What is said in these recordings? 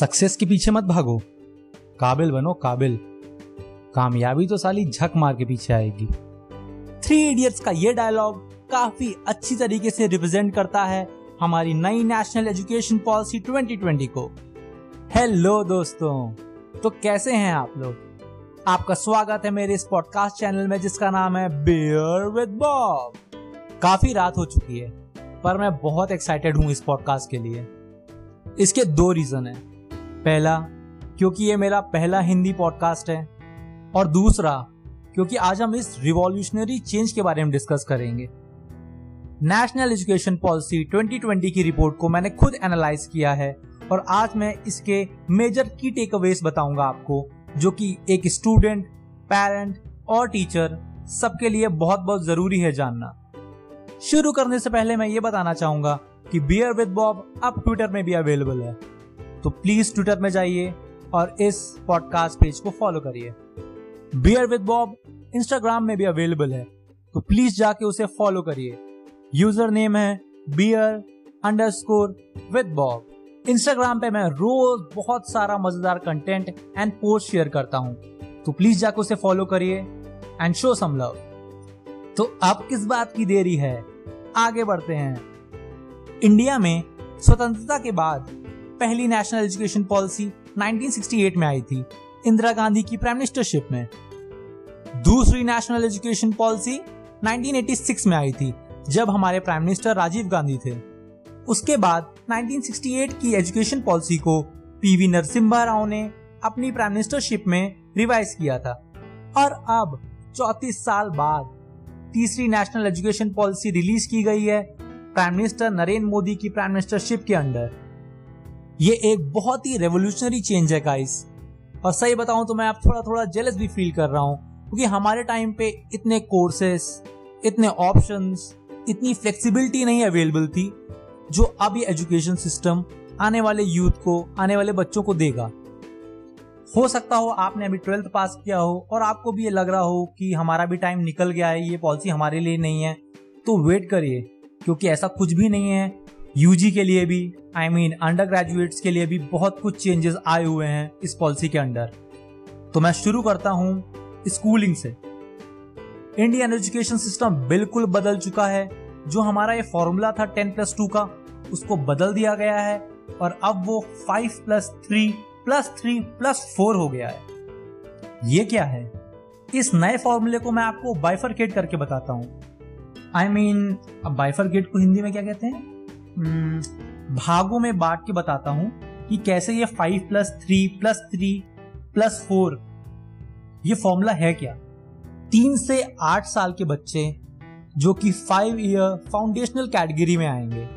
Success के पीछे मत भागो। काबिल बनो, काबिल। कामयाबी तो साली झक मार के पीछे आएगी। थ्री इडियट्स का ये डायलॉग काफ़ी अच्छी तरीके से रिप्रेजेंट करता है हमारी नई नेशनल एजुकेशन पॉलिसी 2020 को। हेलो दोस्तों तो कैसे हैं आप लोग? आपका स्वागत है मेरे इस पॉडकास्ट चैनल में जिसका नाम है बियर विद बॉब काफ़ी रात हो चुकी है, पर मैं बहुत एक्साइटेड हूँ इस पॉडकास्ट के लिए। इसके दो रीजन है। पहला, क्योंकि ये मेरा पहला हिंदी पॉडकास्ट है, और दूसरा, क्योंकि आज हम इस रिवॉल्यूशनरी चेंज के बारे में डिस्कस करेंगे। नेशनल एजुकेशन पॉलिसी 2020 की रिपोर्ट को मैंने खुद एनालाइज किया है, और आज मैं इसके मेजर की टेक अवेज बताऊँगा आपको, जो कि एक स्टूडेंट पेरेंट और टीचर सबके लिए बहुत बहुत ज़रूरी है जानना। शुरू करने से पहले मैं ये बताना चाहूँगा कि बियर विद बॉब अब ट्विटर में भी अवेलेबल है। तो प्लीज़ ट्विटर में जाइए और इस पॉडकास्ट पेज को फॉलो करिए। बियर विद बॉब इंस्टाग्राम में भी अवेलेबल है। तो प्लीज़ जाके उसे फॉलो करिए। यूज़र नेम है Beer underscore with Bob Instagram पे मैं रोज बहुत सारा मज़ेदार कंटेंट एंड पोस्ट शेयर करता हूँ। तो प्लीज़ जाके उसे फॉलो करिए एंड शो सम लव तो अब किस बात की देरी है? आगे बढ़ते हैं। इंडिया में स्वतंत्रता के बाद पहली नेशनल एजुकेशन पॉलिसी 1968 में आई थी, इंदिरा गांधी की प्राइम मिनिस्टरशिप में। दूसरी नेशनल एजुकेशन पॉलिसी 1986 में आई थी, जब हमारे प्राइम मिनिस्टर राजीव गांधी थे। उसके बाद 1968 की एजुकेशन पॉलिसी को पीवी नरसिम्हा राव ने अपनी प्राइम मिनिस्टरशिप में रिवाइज किया था। और अब, चौतीस साल बाद, तीसरी नेशनल एजुकेशन पॉलिसी रिलीज़ की गई है प्राइम मिनिस्टर नरेंद्र मोदी की प्राइम मिनिस्टरशिप के अंडर। ये एक बहुत ही रेवोल्यूशनरी चेंज है गाइस और सही बताऊँ तो मैं आप थोड़ा थोड़ा जेलस भी फील कर रहा हूँ, क्योंकि हमारे टाइम पे इतने कोर्सेस इतने ऑप्शंस इतनी फ्लेक्सिबिलिटी नहीं अवेलेबल थी, जो अब ये एजुकेशन सिस्टम आने वाले यूथ को, आने वाले बच्चों को देगा. हो सकता हो आपने अभी ट्वेल्थ पास किया हो, और आपको भी ये लग रहा हो कि हमारा भी टाइम निकल गया है, ये पॉलिसी हमारे लिए नहीं है तो वेट करिए, क्योंकि ऐसा कुछ भी नहीं है यूजी के लिए भी आई मीन अंडर ग्रेजुएट्स के लिए भी बहुत कुछ चेंजेस आए हुए हैं इस पॉलिसी के अंडर तो मैं शुरू करता हूँ स्कूलिंग से। इंडियन एजुकेशन सिस्टम बिल्कुल बदल चुका है। जो हमारा ये फॉर्मूला था टेन प्लस टू का, उसको बदल दिया गया है और अब वो five plus three plus three plus four हो गया है। ये क्या है? इस नए फॉर्मूले को मैं आपको बाइफरकेट करके बताता हूँ। आई मीन अब बाइफरकेट को हिंदी में क्या कहते हैं? भागों में बांट के बताता हूँ कि कैसे ये five plus three plus three plus four ये फॉर्मूला है क्या? तीन से आठ साल के बच्चे जो कि फाइव ईयर फाउंडेशनल कैटेगरी में आएँगे,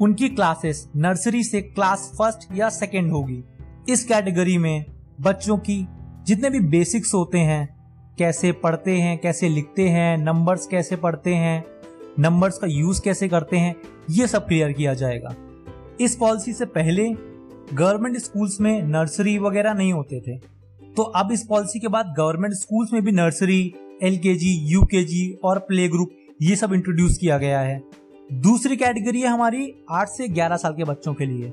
उनकी क्लासेस नर्सरी से क्लास फ़र्स्ट या सेकेंड होगी। इस कैटेगरी में बच्चों की जितने भी बेसिक्स होते हैं, कैसे पढ़ते हैं, कैसे लिखते हैं नंबर्स कैसे पढ़ते हैं नंबर्स का यूज़ कैसे करते हैं, ये सब क्लियर किया जाएगा। इस पॉलिसी से पहले गवर्नमेंट स्कूल्स में नर्सरी वगैरह नहीं होते थे। तो अब इस पॉलिसी के बाद गवर्नमेंट स्कूल्स में भी नर्सरी एल के जी यू के जी और प्ले ग्रुप ये सब इंट्रोड्यूस किया गया है। दूसरी कैटेगरी है हमारी आठ से ग्यारह साल के बच्चों के लिए।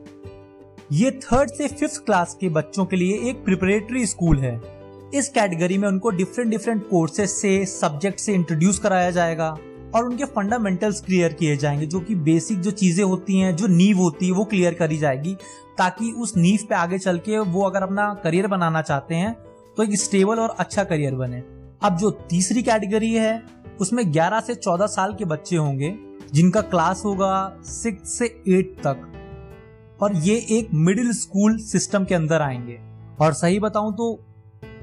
ये थर्ड से फिफ्थ क्लास के बच्चों के लिए एक प्रिपरेटरी स्कूल है। इस कैटेगरी में उनको डिफरेंट डिफरेंट कोर्सेज से सब्जेक्ट से इंट्रोड्यूस कराया जाएगा। और उनके फंडामेंटल्स क्लियर किए जाएँगे, जो कि बेसिक जो चीज़ें होती हैं, जो नींव होती है, वो क्लियर करी जाएगी, ताकि उस नींव पे आगे चल के वो अगर अपना करियर बनाना चाहते हैं तो एक स्टेबल और अच्छा करियर बने। अब जो तीसरी कैटेगरी है, उसमें 11 से 14 साल के बच्चे होंगे, जिनका क्लास होगा सिक्स से एट तक, और ये एक मिडिल स्कूल सिस्टम के अंदर आएँगे। और सही बताऊँ तो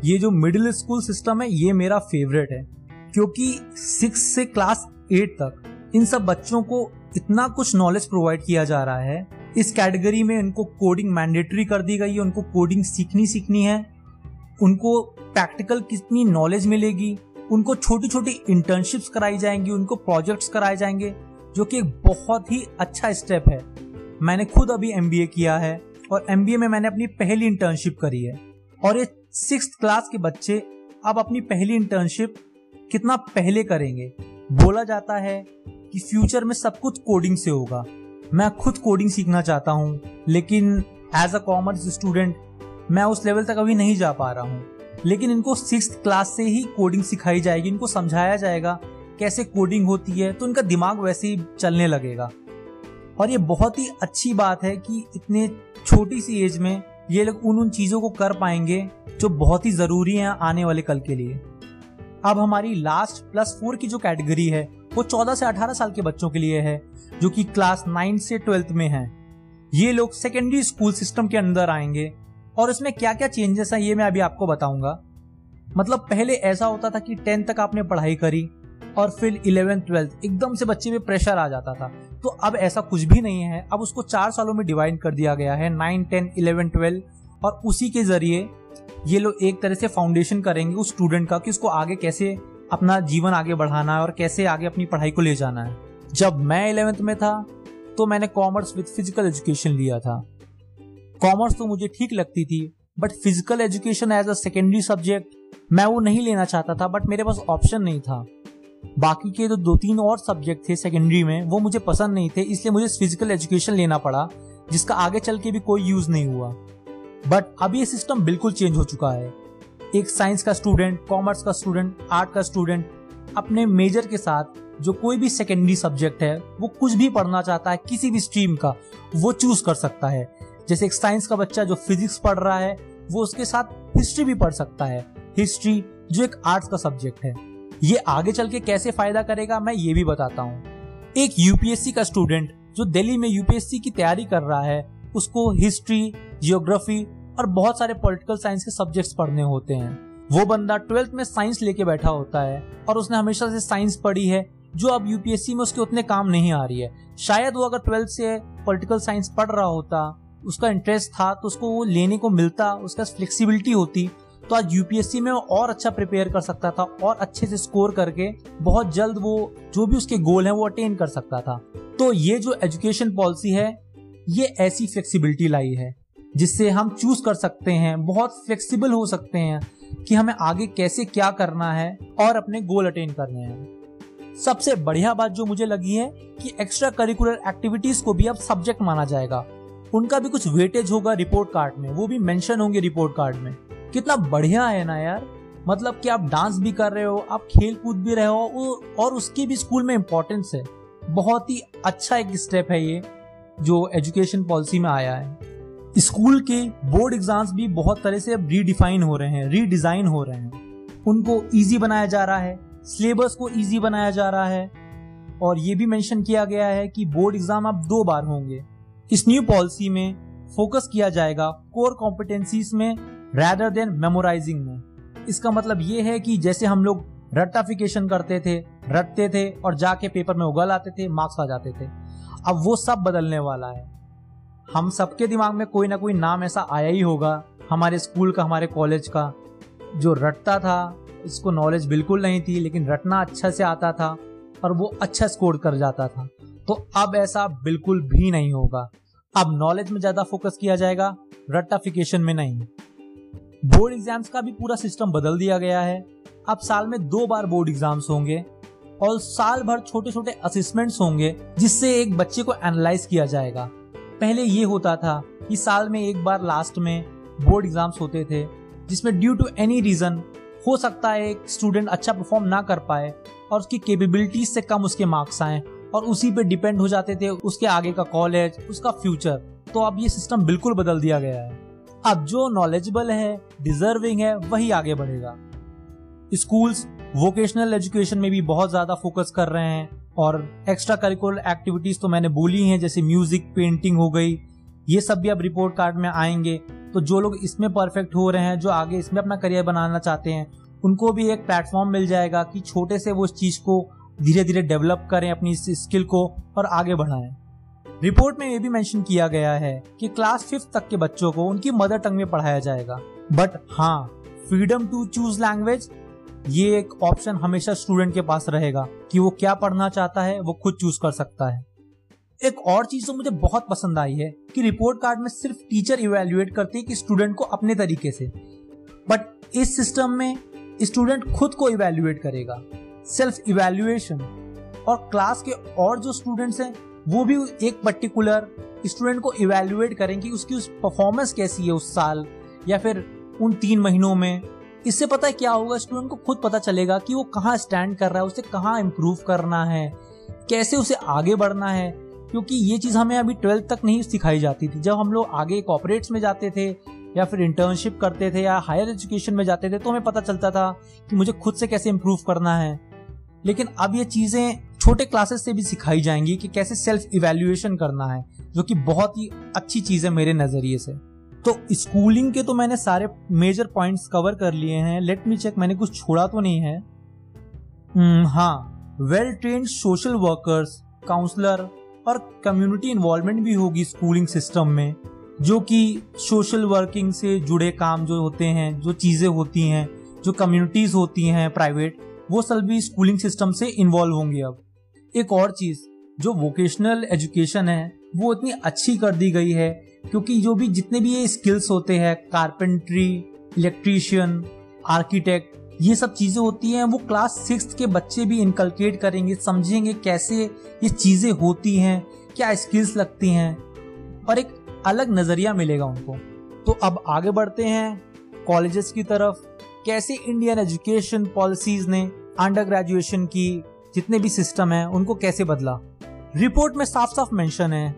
ये जो मिडिल स्कूल सिस्टम है, ये मेरा फेवरेट है, क्योंकि सिक्स से क्लास एट तक इन सब बच्चों को इतना कुछ नॉलेज प्रोवाइड किया जा रहा है। इस कैटेगरी में उनको कोडिंग मैंडेटरी कर दी गई है, उनको कोडिंग सीखनी सीखनी है। उनको प्रैक्टिकल कितनी नॉलेज मिलेगी? उनको छोटी छोटी इंटर्नशिप्स कराई जाएँगी, उनको प्रोजेक्ट्स कराए जाएँगे, जो कि एक बहुत ही अच्छा स्टेप है। मैंने खुद अभी एमबीए किया है और एमबीए में मैंने अपनी पहली इंटर्नशिप करी है। और ये सिक्स क्लास के बच्चे अब अपनी पहली इंटर्नशिप कितना पहले करेंगे? बोला जाता है कि फ्यूचर में सब कुछ कोडिंग से होगा। मैं खुद कोडिंग सीखना चाहता हूँ, लेकिन एज अ कॉमर्स स्टूडेंट मैं उस लेवल तक अभी नहीं जा पा रहा हूँ। लेकिन इनको सिक्स क्लास से ही कोडिंग सिखाई जाएगी, इनको समझाया जाएगा, कैसे कोडिंग होती है तो इनका दिमाग वैसे ही चलने लगेगा। और ये बहुत ही अच्छी बात है कि इतने छोटी सी एज में ये लोग उन उन चीज़ों को कर पाएँगे जो बहुत ही ज़रूरी है आने वाले कल के लिए। अब हमारी लास्ट प्लस फोर की जो कैटेगरी है, वो 14 से 18 साल के बच्चों के लिए है, जो कि क्लास नाइन से ट्वेल्थ में है। ये लोग सेकेंडरी स्कूल सिस्टम के अंदर आएँगे, और इसमें क्या क्या चेंजेस हैं, ये मैं अभी आपको बताऊँगा। मतलब पहले ऐसा होता था कि टेंथ तक आपने पढ़ाई करी, और फिर इलेवेंथ ट्वेल्थ एकदम से बच्चे में प्रेशर आ जाता था। तो अब ऐसा कुछ भी नहीं है, अब उसको चार सालों में डिवाइड कर दिया गया है नाइन टेन इलेवन ट्वेल्व और उसी के ज़रिए ये लोग एक तरह से फाउंडेशन करेंगे उस स्टूडेंट का कि उसको आगे कैसे अपना जीवन आगे बढ़ाना है और कैसे आगे अपनी पढ़ाई को ले जाना है। जब मैं इलेवेंथ में था तो मैंने कॉमर्स विद फ़िज़िकल एजुकेशन लिया था। कॉमर्स तो मुझे ठीक लगती थी but physical education as a secondary subject मैं वो नहीं लेना चाहता था बट मेरे पास ऑप्शन नहीं था। बाकी के जो दो तीन और सब्जेक्ट थे सेकेंडरी में, वो मुझे पसंद नहीं थे, इसलिए मुझे फ़िज़िकल एजुकेशन लेना पड़ा, जिसका आगे चल के भी कोई यूज़ नहीं हुआ। बट अब ये सिस्टम बिल्कुल चेंज हो चुका है। एक साइंस का स्टूडेंट कॉमर्स का स्टूडेंट आर्ट का स्टूडेंट अपने मेजर के साथ जो कोई भी सेकेंडरी सब्जेक्ट है, वो कुछ भी पढ़ना चाहता है, किसी भी स्ट्रीम का, वो चूज़ कर सकता है। जैसे एक साइंस का बच्चा जो फिजिक्स पढ़ रहा है, वो उसके साथ हिस्ट्री भी पढ़ सकता है। हिस्ट्री जो एक आर्ट्स का सब्जेक्ट है। ये आगे चल के कैसे फ़ायदा करेगा, मैं ये भी बताता हूँ। एक यूपीएससी का स्टूडेंट जो दिल्ली में यूपीएससी की तैयारी कर रहा है, उसको हिस्ट्री जियोग्राफी और बहुत सारे पॉलिटिकल साइंस के सब्जेक्ट्स पढ़ने होते हैं। वो बंदा ट्वेल्थ में साइंस लेके बैठा होता है और उसने हमेशा से साइंस पढ़ी है, जो अब यूपीएससी में उसके उतने काम नहीं आ रही है। शायद वो अगर ट्वेल्थ से पॉलिटिकल साइंस पढ़ रहा होता, उसका इंटरेस्ट था तो उसको वो लेने को मिलता, उसका फ्लेक्सिबिलिटी होती तो आज यूपीएससी में वो और अच्छा प्रिपेयर कर सकता था और अच्छे से स्कोर करके बहुत जल्द वो जो भी उसके गोल है वो अटेन कर सकता था। तो ये जो एजुकेशन पॉलिसी है, ये ऐसी फ्लेक्सिबिलिटी लाई है। जिससे हम चूज़ कर सकते हैं, बहुत फ्लेक्सिबल हो सकते हैं कि हमें आगे कैसे क्या करना है और अपने गोल अटेन करने हैं। सबसे बढ़िया बात जो मुझे लगी है कि एक्स्ट्रा करिकुलर एक्टिविटीज़ को भी अब सब्जेक्ट माना जाएगा। उनका भी कुछ वेटेज होगा रिपोर्ट कार्ड में, वो भी मेंशन होंगे रिपोर्ट कार्ड में। कितना बढ़िया है ना यार। मतलब कि आप डांस भी कर रहे हो, आप खेल कूद भी रहे हो और उसकी भी स्कूल में इम्पोर्टेंस है। बहुत ही अच्छा एक स्टेप है ये, जो एजुकेशन पॉलिसी में आया है। स्कूल के बोर्ड एग्ज़ाम्स भी बहुत तरह से अब रीडिफाइन हो रहे हैं रीडिजाइन हो रहे हैं। उनको इजी बनाया जा रहा है सिलेबस को इजी बनाया जा रहा है, और ये भी मेंशन किया गया है कि बोर्ड एग्ज़ाम अब दो बार होंगे। इस न्यू पॉलिसी में फोकस किया जाएगा कोर कॉम्पिटेंसीज में रैदर देन मेमोराइजिंग में। इसका मतलब ये है कि जैसे हम लोग रट्टाफिकेशन करते थे, रटते थे और जाके पेपर में उगल आते थे मार्क्स आ जाते थे। अब वो सब बदलने वाला है। हम सबके दिमाग में कोई ना कोई नाम ऐसा आया ही होगा, हमारे स्कूल का, हमारे कॉलेज का। जो रटता था, इसको नॉलेज बिल्कुल नहीं थी, लेकिन रटना अच्छा से आता था और वो अच्छा स्कोर कर जाता था। तो अब ऐसा बिल्कुल भी नहीं होगा। अब नॉलेज में ज़्यादा फोकस किया जाएगा, रट्टाफिकेशन में नहीं। बोर्ड एग्ज़ाम्स का भी पूरा सिस्टम बदल दिया गया है। अब साल में दो बार बोर्ड एग्ज़ाम्स होंगे और साल भर छोटे छोटे असेसमेंट्स होंगे, जिससे एक बच्चे को एनालाइज किया जाएगा। पहले ये होता था कि साल में एक बार लास्ट में बोर्ड एग्ज़ाम्स होते थे, जिसमें ड्यू टू एनी रीजन हो सकता है एक स्टूडेंट अच्छा परफॉर्म ना कर पाए और उसकी कैपेबिलिटीज से कम उसके मार्क्स आए और उसी पे डिपेंड हो जाते थे, उसके आगे का कॉलेज उसका फ्यूचर तो अब ये सिस्टम बिल्कुल बदल दिया गया है। अब जो नॉलेजेबल है डिजर्विंग है, वही आगे बढ़ेगा। स्कूल्स वोकेशनल एजुकेशन में भी बहुत ज़्यादा फोकस कर रहे हैं। और एक्स्ट्रा करिकुलर एक्टिविटीज़ तो मैंने बोली हैं, जैसे म्यूज़िक पेंटिंग हो गई, ये सब भी अब रिपोर्ट कार्ड में आएँगे। तो जो लोग इसमें परफेक्ट हो रहे हैं, जो आगे इसमें अपना करियर बनाना चाहते हैं, उनको भी एक प्लेटफॉर्म मिल जाएगा कि छोटे से वो इस चीज़ को धीरे धीरे डेवलप करें, अपनी इस स्किल को और आगे बढ़ाएँ। रिपोर्ट में ये भी मेंशन किया गया है कि क्लास फिफ्थ तक के बच्चों को उनकी मदर टंग में पढ़ाया जाएगा। बट हाँ फ्रीडम टू चूज़ लैंग्वेज ये एक ऑप्शन हमेशा स्टूडेंट के पास रहेगा कि वो क्या पढ़ना चाहता है, वो खुद चूज़ कर सकता है। एक और चीज़ तो मुझे बहुत पसंद आई है कि रिपोर्ट कार्ड में सिर्फ़ टीचर इवेल्युएट करते हैं कि स्टूडेंट को अपने तरीके से। बट इस सिस्टम में स्टूडेंट खुद को इवेल्युएट करेगा। सेल्फ इवेल्युएशन और क्लास के और जो स्टूडेंट्स हैं, वो भी एक पर्टिकुलर स्टूडेंट को इवेल्युएट करें कि उसकी उस परफॉर्मेंस कैसी है उस साल या फिर उन तीन महीनों में। इससे पता है क्या होगा? स्टूडेंट को खुद पता चलेगा कि वो कहाँ स्टैंड कर रहा है, उसे कहाँ इम्प्रूव करना है, कैसे उसे आगे बढ़ना है, क्योंकि ये चीज़ हमें अभी ट्वेल्थ तक नहीं सिखाई जाती थी। जब हम लोग आगे कॉपरेट्स में जाते थे, या फिर इंटर्नशिप करते थे, या हायर एजुकेशन में जाते थे तो हमें पता चलता था कि मुझे खुद से कैसे इम्प्रूव करना है। लेकिन अब ये चीज़ें छोटे क्लासेस से भी सिखाई जाएँगी कि कैसे सेल्फ इवेल्युएशन करना है, जो कि बहुत ही अच्छी चीज़ है मेरे नज़रिए से। तो स्कूलिंग के तो मैंने सारे मेजर पॉइंट्स कवर कर लिए हैं। लेट मी चेक मैंने कुछ छोड़ा तो नहीं है। Hmm, हाँ। Well trained social workers counsellor और कम्युनिटी इन्वॉल्वमेंट भी होगी स्कूलिंग सिस्टम में जो कि सोशल वर्किंग से जुड़े काम जो होते हैं जो चीज़ें होती हैं जो कम्युनिटीज़ होती हैं प्राइवेट वो सब भी स्कूलिंग सिस्टम से इन्वॉल्व होंगे अब। एक और चीज़ जो वोकेशनल एजुकेशन है वो इतनी अच्छी कर दी गई है क्योंकि जो भी जितने भी ये स्किल्स होते हैं कारपेंट्री इलेक्ट्रीशियन आर्किटेक्ट ये सब चीज़ें होती हैं, वो क्लास सिक्स के बच्चे भी इनकलकेट करेंगे, समझेंगे कैसे ये चीज़ें होती हैं, क्या स्किल्स लगती हैं, और एक अलग नज़रिया मिलेगा उनको। तो अब आगे बढ़ते हैं कॉलेजेस की तरफ़। कैसे इंडियन एजुकेशन पॉलिसीज़ ने अंडर ग्रेजुएशन की, जितने भी सिस्टम है, उनको कैसे बदला? रिपोर्ट में साफ़ साफ़ मेंशन है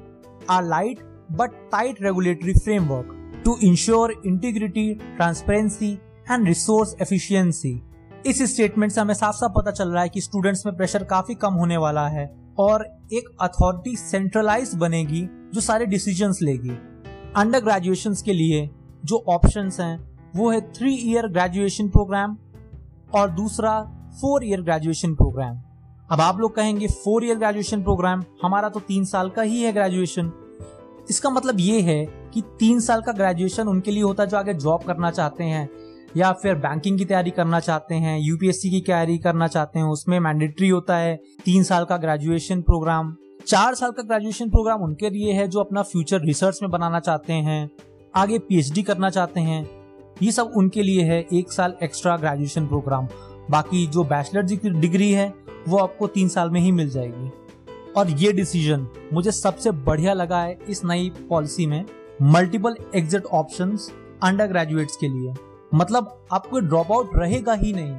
a light but tight regulatory framework to ensure integrity transparency and resource efficiency इस स्टेटमेंट से हमें साफ़ साफ़ पता चल रहा है कि स्टूडेंट्स में प्रेशर काफ़ी कम होने वाला है और एक अथॉरिटी सेंट्रलाइज बनेगी जो सारे डिसीज़न लेगी। अंडर ग्रेजुएशन के लिए जो ऑप्शन हैं, वो है थ्री ईयर ग्रेजुएशन प्रोग्राम और दूसरा फोर ईयर ग्रेजुएशन प्रोग्राम अब आप लोग कहेंगे फोर ईयर ग्रेजुएशन प्रोग्राम हमारा तो तीन साल का ही है ग्रेजुएशन इसका मतलब ये है कि तीन साल का ग्रेजुएशन उनके लिए होता है जो आगे जॉब करना चाहते हैं, या फिर बैंकिंग की तैयारी करना चाहते हैं यूपीएससी की तैयारी करना चाहते हैं, उसमें मैंडेटरी होता है तीन साल का ग्रेजुएशन प्रोग्राम चार साल का ग्रेजुएशन प्रोग्राम उनके लिए है जो अपना फ्यूचर रिसर्च में बनाना चाहते हैं, आगे पीएचडी करना चाहते हैं। ये सब उनके लिए है एक साल एक्स्ट्रा ग्रेजुएशन प्रोग्राम बाकी जो बैचलर डिग्री है, वो आपको तीन साल में ही मिल जाएगी। और ये डिसीज़न मुझे सबसे बढ़िया लगा है इस नई पॉलिसी में multiple exit option undergraduates के लिए। मतलब आपको ड्रॉप आउट रहेगा ही नहीं।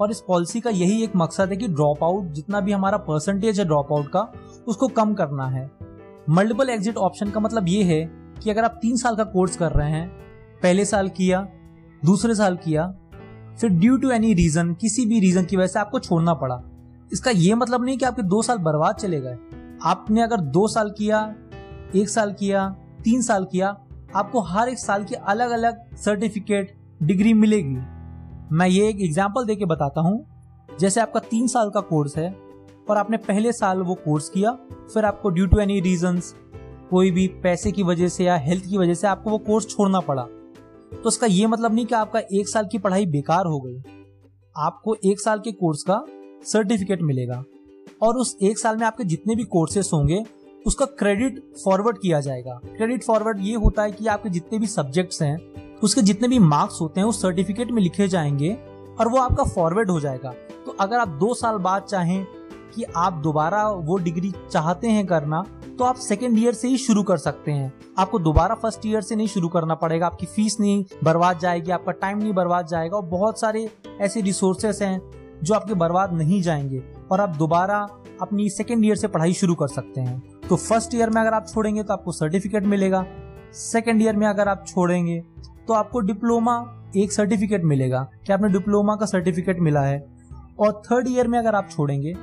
और इस पॉलिसी का यही एक मकसद है कि ड्रॉप आउट जितना भी हमारा परसेंटेज है ड्रॉप आउट का, उसको कम करना है। मल्टीपल एग्जिट ऑप्शन का मतलब ये है कि अगर आप तीन साल का कोर्स कर रहे हैं, पहले साल किया, दूसरे साल किया, फिर ड्यू टू एनी रीजन किसी भी रीजन की वजह से आपको छोड़ना पड़ा। इसका ये मतलब नहीं कि आपके दो साल बर्बाद चले गए। आपने अगर दो साल किया, एक साल किया, तीन साल किया, आपको हर एक साल की अलग अलग सर्टिफिकेट डिग्री मिलेगी। मैं ये एक एग्ज़ाम्पल देके बताता हूँ। जैसे आपका तीन साल का कोर्स है और आपने पहले साल वो कोर्स किया, फिर आपको ड्यू टू एनी रीजन कोई भी पैसे की वजह से या हेल्थ की वजह से आपको वो कोर्स छोड़ना पड़ा। तो इसका ये मतलब नहीं कि आपका एक साल की पढ़ाई बेकार हो गई। आपको एक साल के कोर्स का सर्टिफिकेट मिलेगा। और उस एक साल में आपके जितने भी कोर्सेस होंगे, उसका क्रेडिट फॉरवर्ड किया जाएगा। क्रेडिट फॉरवर्ड ये होता है कि आपके जितने भी सब्जेक्ट्स हैं, उसके जितने भी मार्क्स होते हैं वो सर्टिफिकेट में लिखे जाएँगे और वो आपका फॉरवर्ड हो जाएगा। तो अगर आप दो साल बाद चाहें कि आप दोबारा वो डिग्री चाहते हैं करना तो आप सेकेंड ईयर से ही शुरू कर सकते हैं। आपको दोबारा फ़र्स्ट ईयर से नहीं शुरू करना पड़ेगा। आपकी फ़ीस नहीं बर्बाद जाएगी, आपका टाइम नहीं बर्बाद जाएगा और बहुत सारे ऐसे रिसोर्सेस हैं जो आपके बर्बाद नहीं जाएँगे और आप दोबारा अपनी सेकेंड ईयर से पढ़ाई शुरू कर सकते हैं। तो फ़र्स्ट ईयर में अगर आप छोड़ेंगे तो आपको सर्टिफिकेट मिलेगा। सेकेंड ईयर में अगर आप छोड़ेंगे तो आपको डिप्लोमा एक सर्टिफिकेट मिलेगा कि आपने डिप्लोमा का सर्टिफिकेट मिला है। और थर्ड ईयर में अगर आप छोड़ेंगे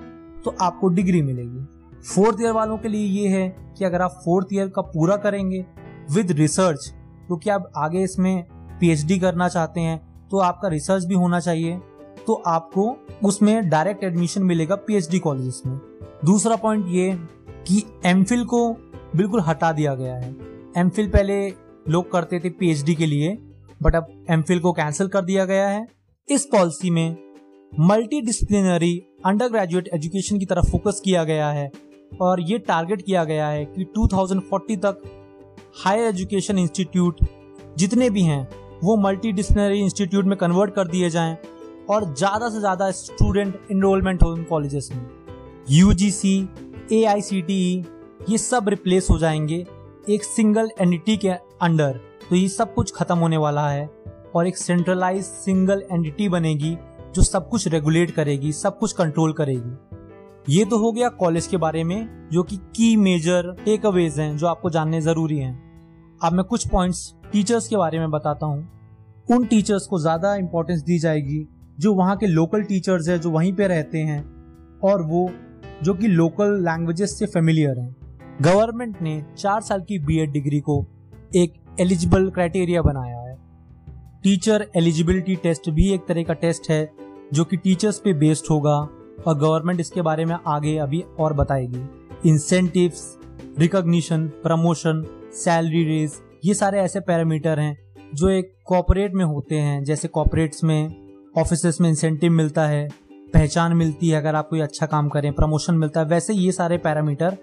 तो आपको डिग्री मिलेगी। फोर्थ ईयर वालों के लिए ये है कि अगर आप फोर्थ ईयर का पूरा करेंगे विद रिसर्च क्योंकि आप आगे इसमें पीएचडी करना चाहते हैं तो आपका रिसर्च भी होना चाहिए। तो आपको उसमें डायरेक्ट एडमिशन मिलेगा पीएचडी कॉलेजेस में। दूसरा पॉइंट ये कि एमफिल को बिल्कुल हटा दिया गया है। एमफिल पहले लोग करते थे पीएचडी के लिए बट अब एम को कैंसिल कर दिया गया है। इस पॉलिसी में multidisciplinary undergraduate education की तरफ़ फोकस किया गया है और ये टारगेट किया गया है कि 2040 तक हायर एजुकेशन इंस्टीट्यूट जितने भी हैं, वो मल्टी डिसिप्लिनरी इंस्टीट्यूट में कन्वर्ट कर दिए जाएँ। और ज़्यादा से ज़्यादा स्टूडेंट इनरोलमेंट हो इन कॉलेजेस में। U G C A I C T ये सब रिप्लेस हो जाएँगे एक सिंगल एंटिटी के अंडर तो ये सब कुछ खत्म होने वाला है और एक सेंट्रलाइज सिंगल एंटिटी बनेगी जो सब कुछ रेगुलेट करेगी, सब कुछ कंट्रोल करेगी। ये तो हो गया कॉलेज के बारे में, जो कि की मेजर टेक अवेज हैं, जो आपको जानने ज़रूरी हैं। अब मैं कुछ पॉइंट्स टीचर्स के बारे में बताता हूँ। उन टीचर्स को ज़्यादा इंपॉर्टेंस दी जाएगी जो वहाँ के लोकल टीचर्स है, जो वहीं पे रहते हैं, और वो, जो कि लोकल लैंग्वेजेस से फेमिलियर हैं। गवर्नमेंट ने चार साल की बीएड डिग्री को एक एलिजिबल क्राइटेरिया बनाया है। टीचर एलिजिबिलिटी टेस्ट भी एक तरह का टेस्ट है, जो कि टीचर्स पे बेस्ड होगा, और गवर्नमेंट इसके बारे में आगे अभी और बताएगी। Incentives recognition promotion salary raise ये सारे ऐसे पैरामीटर हैं, जो एक कॉपोरेट में होते हैं, जैसे कॉपोरेट्स में ऑफ़िस में इंसेंटिव मिलता है, पहचान मिलती है अगर आप कोई अच्छा काम करें प्रमोशन मिलता है, वैसे ये सारे पैरामीटर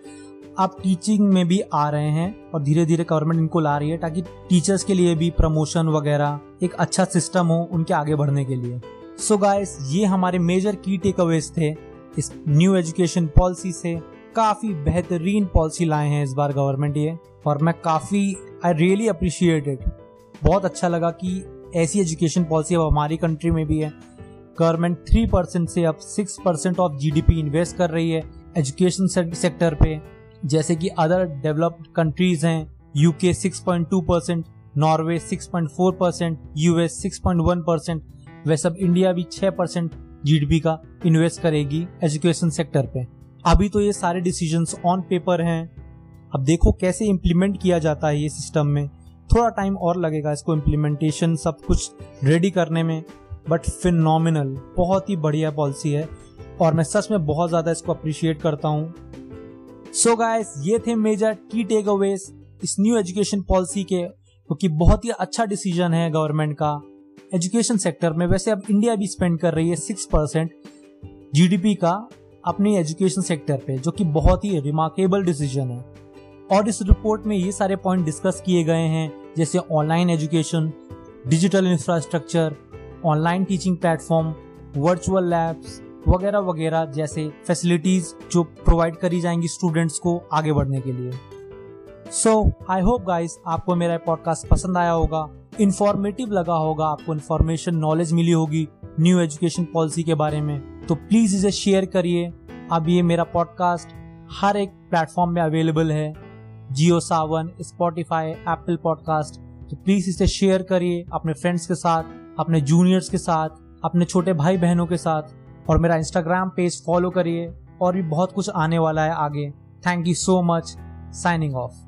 आप टीचिंग में भी आ रहे हैं और धीरे धीरे गवर्नमेंट इनको ला रही है ताकि टीचर्स के लिए भी प्रमोशन वगैरह एक अच्छा सिस्टम हो उनके आगे बढ़ने के लिए। सो so गाइस ये हमारे मेजर की टेक अवेज थे इस न्यू एजुकेशन पॉलिसी से। काफ़ी बेहतरीन पॉलिसी लाए हैं इस बार गवर्नमेंट ये और मैं काफ़ी आई रियली अप्रिशिएट इट बहुत अच्छा लगा कि ऐसी एजुकेशन पॉलिसी अब हमारी कंट्री में भी है। गवर्नमेंट थ्री परसेंट से अब six percent of GDP invest कर रही है एजुकेशन सेक्टर पे। जैसे कि अदर डेवलप्ड कंट्रीज़ हैं UK 6.2 percent Norway 6.4 percent US 6.1 percent वैसे अब इंडिया भी 6 परसेंट जीडीपी का इन्वेस्ट करेगी एजुकेशन सेक्टर पे। अभी तो ये सारे डिसीज़न ऑन पेपर हैं। अब देखो कैसे इम्प्लीमेंट किया जाता है ये सिस्टम में। थोड़ा टाइम और लगेगा इसको इम्प्लीमेंटेशन सब कुछ रेडी करने में। बट फिनोमिनल बहुत ही बढ़िया पॉलिसी है। और मैं सच में बहुत ज़्यादा इसको अप्रिशिएट करता हूँ। सो गाइस ये थे मेजर की टेक अवेज इस न्यू एजुकेशन पॉलिसी के, क्योंकि बहुत ही अच्छा डिसीज़न है गवर्नमेंट का। एजुकेशन सेक्टर में वैसे अब इंडिया भी स्पेंड कर रही है सिक्स परसेंट जीडीपी का अपने एजुकेशन सेक्टर पे, जो कि बहुत ही रिमार्केबल डिसीज़न है। और इस रिपोर्ट में ये सारे पॉइंट डिस्कस किए गए हैं, जैसे online education digital infrastructure online teaching platform virtual labs वगैरह वगैरह जैसे फैसिलिटीज़ जो प्रोवाइड करी जाएँगी स्टूडेंट्स को आगे बढ़ने के लिए। सो आई होप गाइस आपको मेरा पॉडकास्ट पसंद आया होगा इन्फॉर्मेटिव लगा होगा, आपको इन्फॉर्मेशन नॉलेज मिली होगी न्यू एजुकेशन पॉलिसी के बारे में तो प्लीज़ इसे शेयर करिए। अब ये मेरा पॉडकास्ट हर एक प्लेटफॉर्म में अवेलेबल है। Jio Saavn Spotify Apple podcast तो प्लीज़ इसे शेयर करिए अपने फ्रेंड्स के साथ, अपने जूनियर्स के साथ, अपने छोटे भाई बहनों के साथ। और मेरा इंस्टाग्राम पेज फॉलो करिए और भी बहुत कुछ आने वाला है आगे। Thank you so much signing off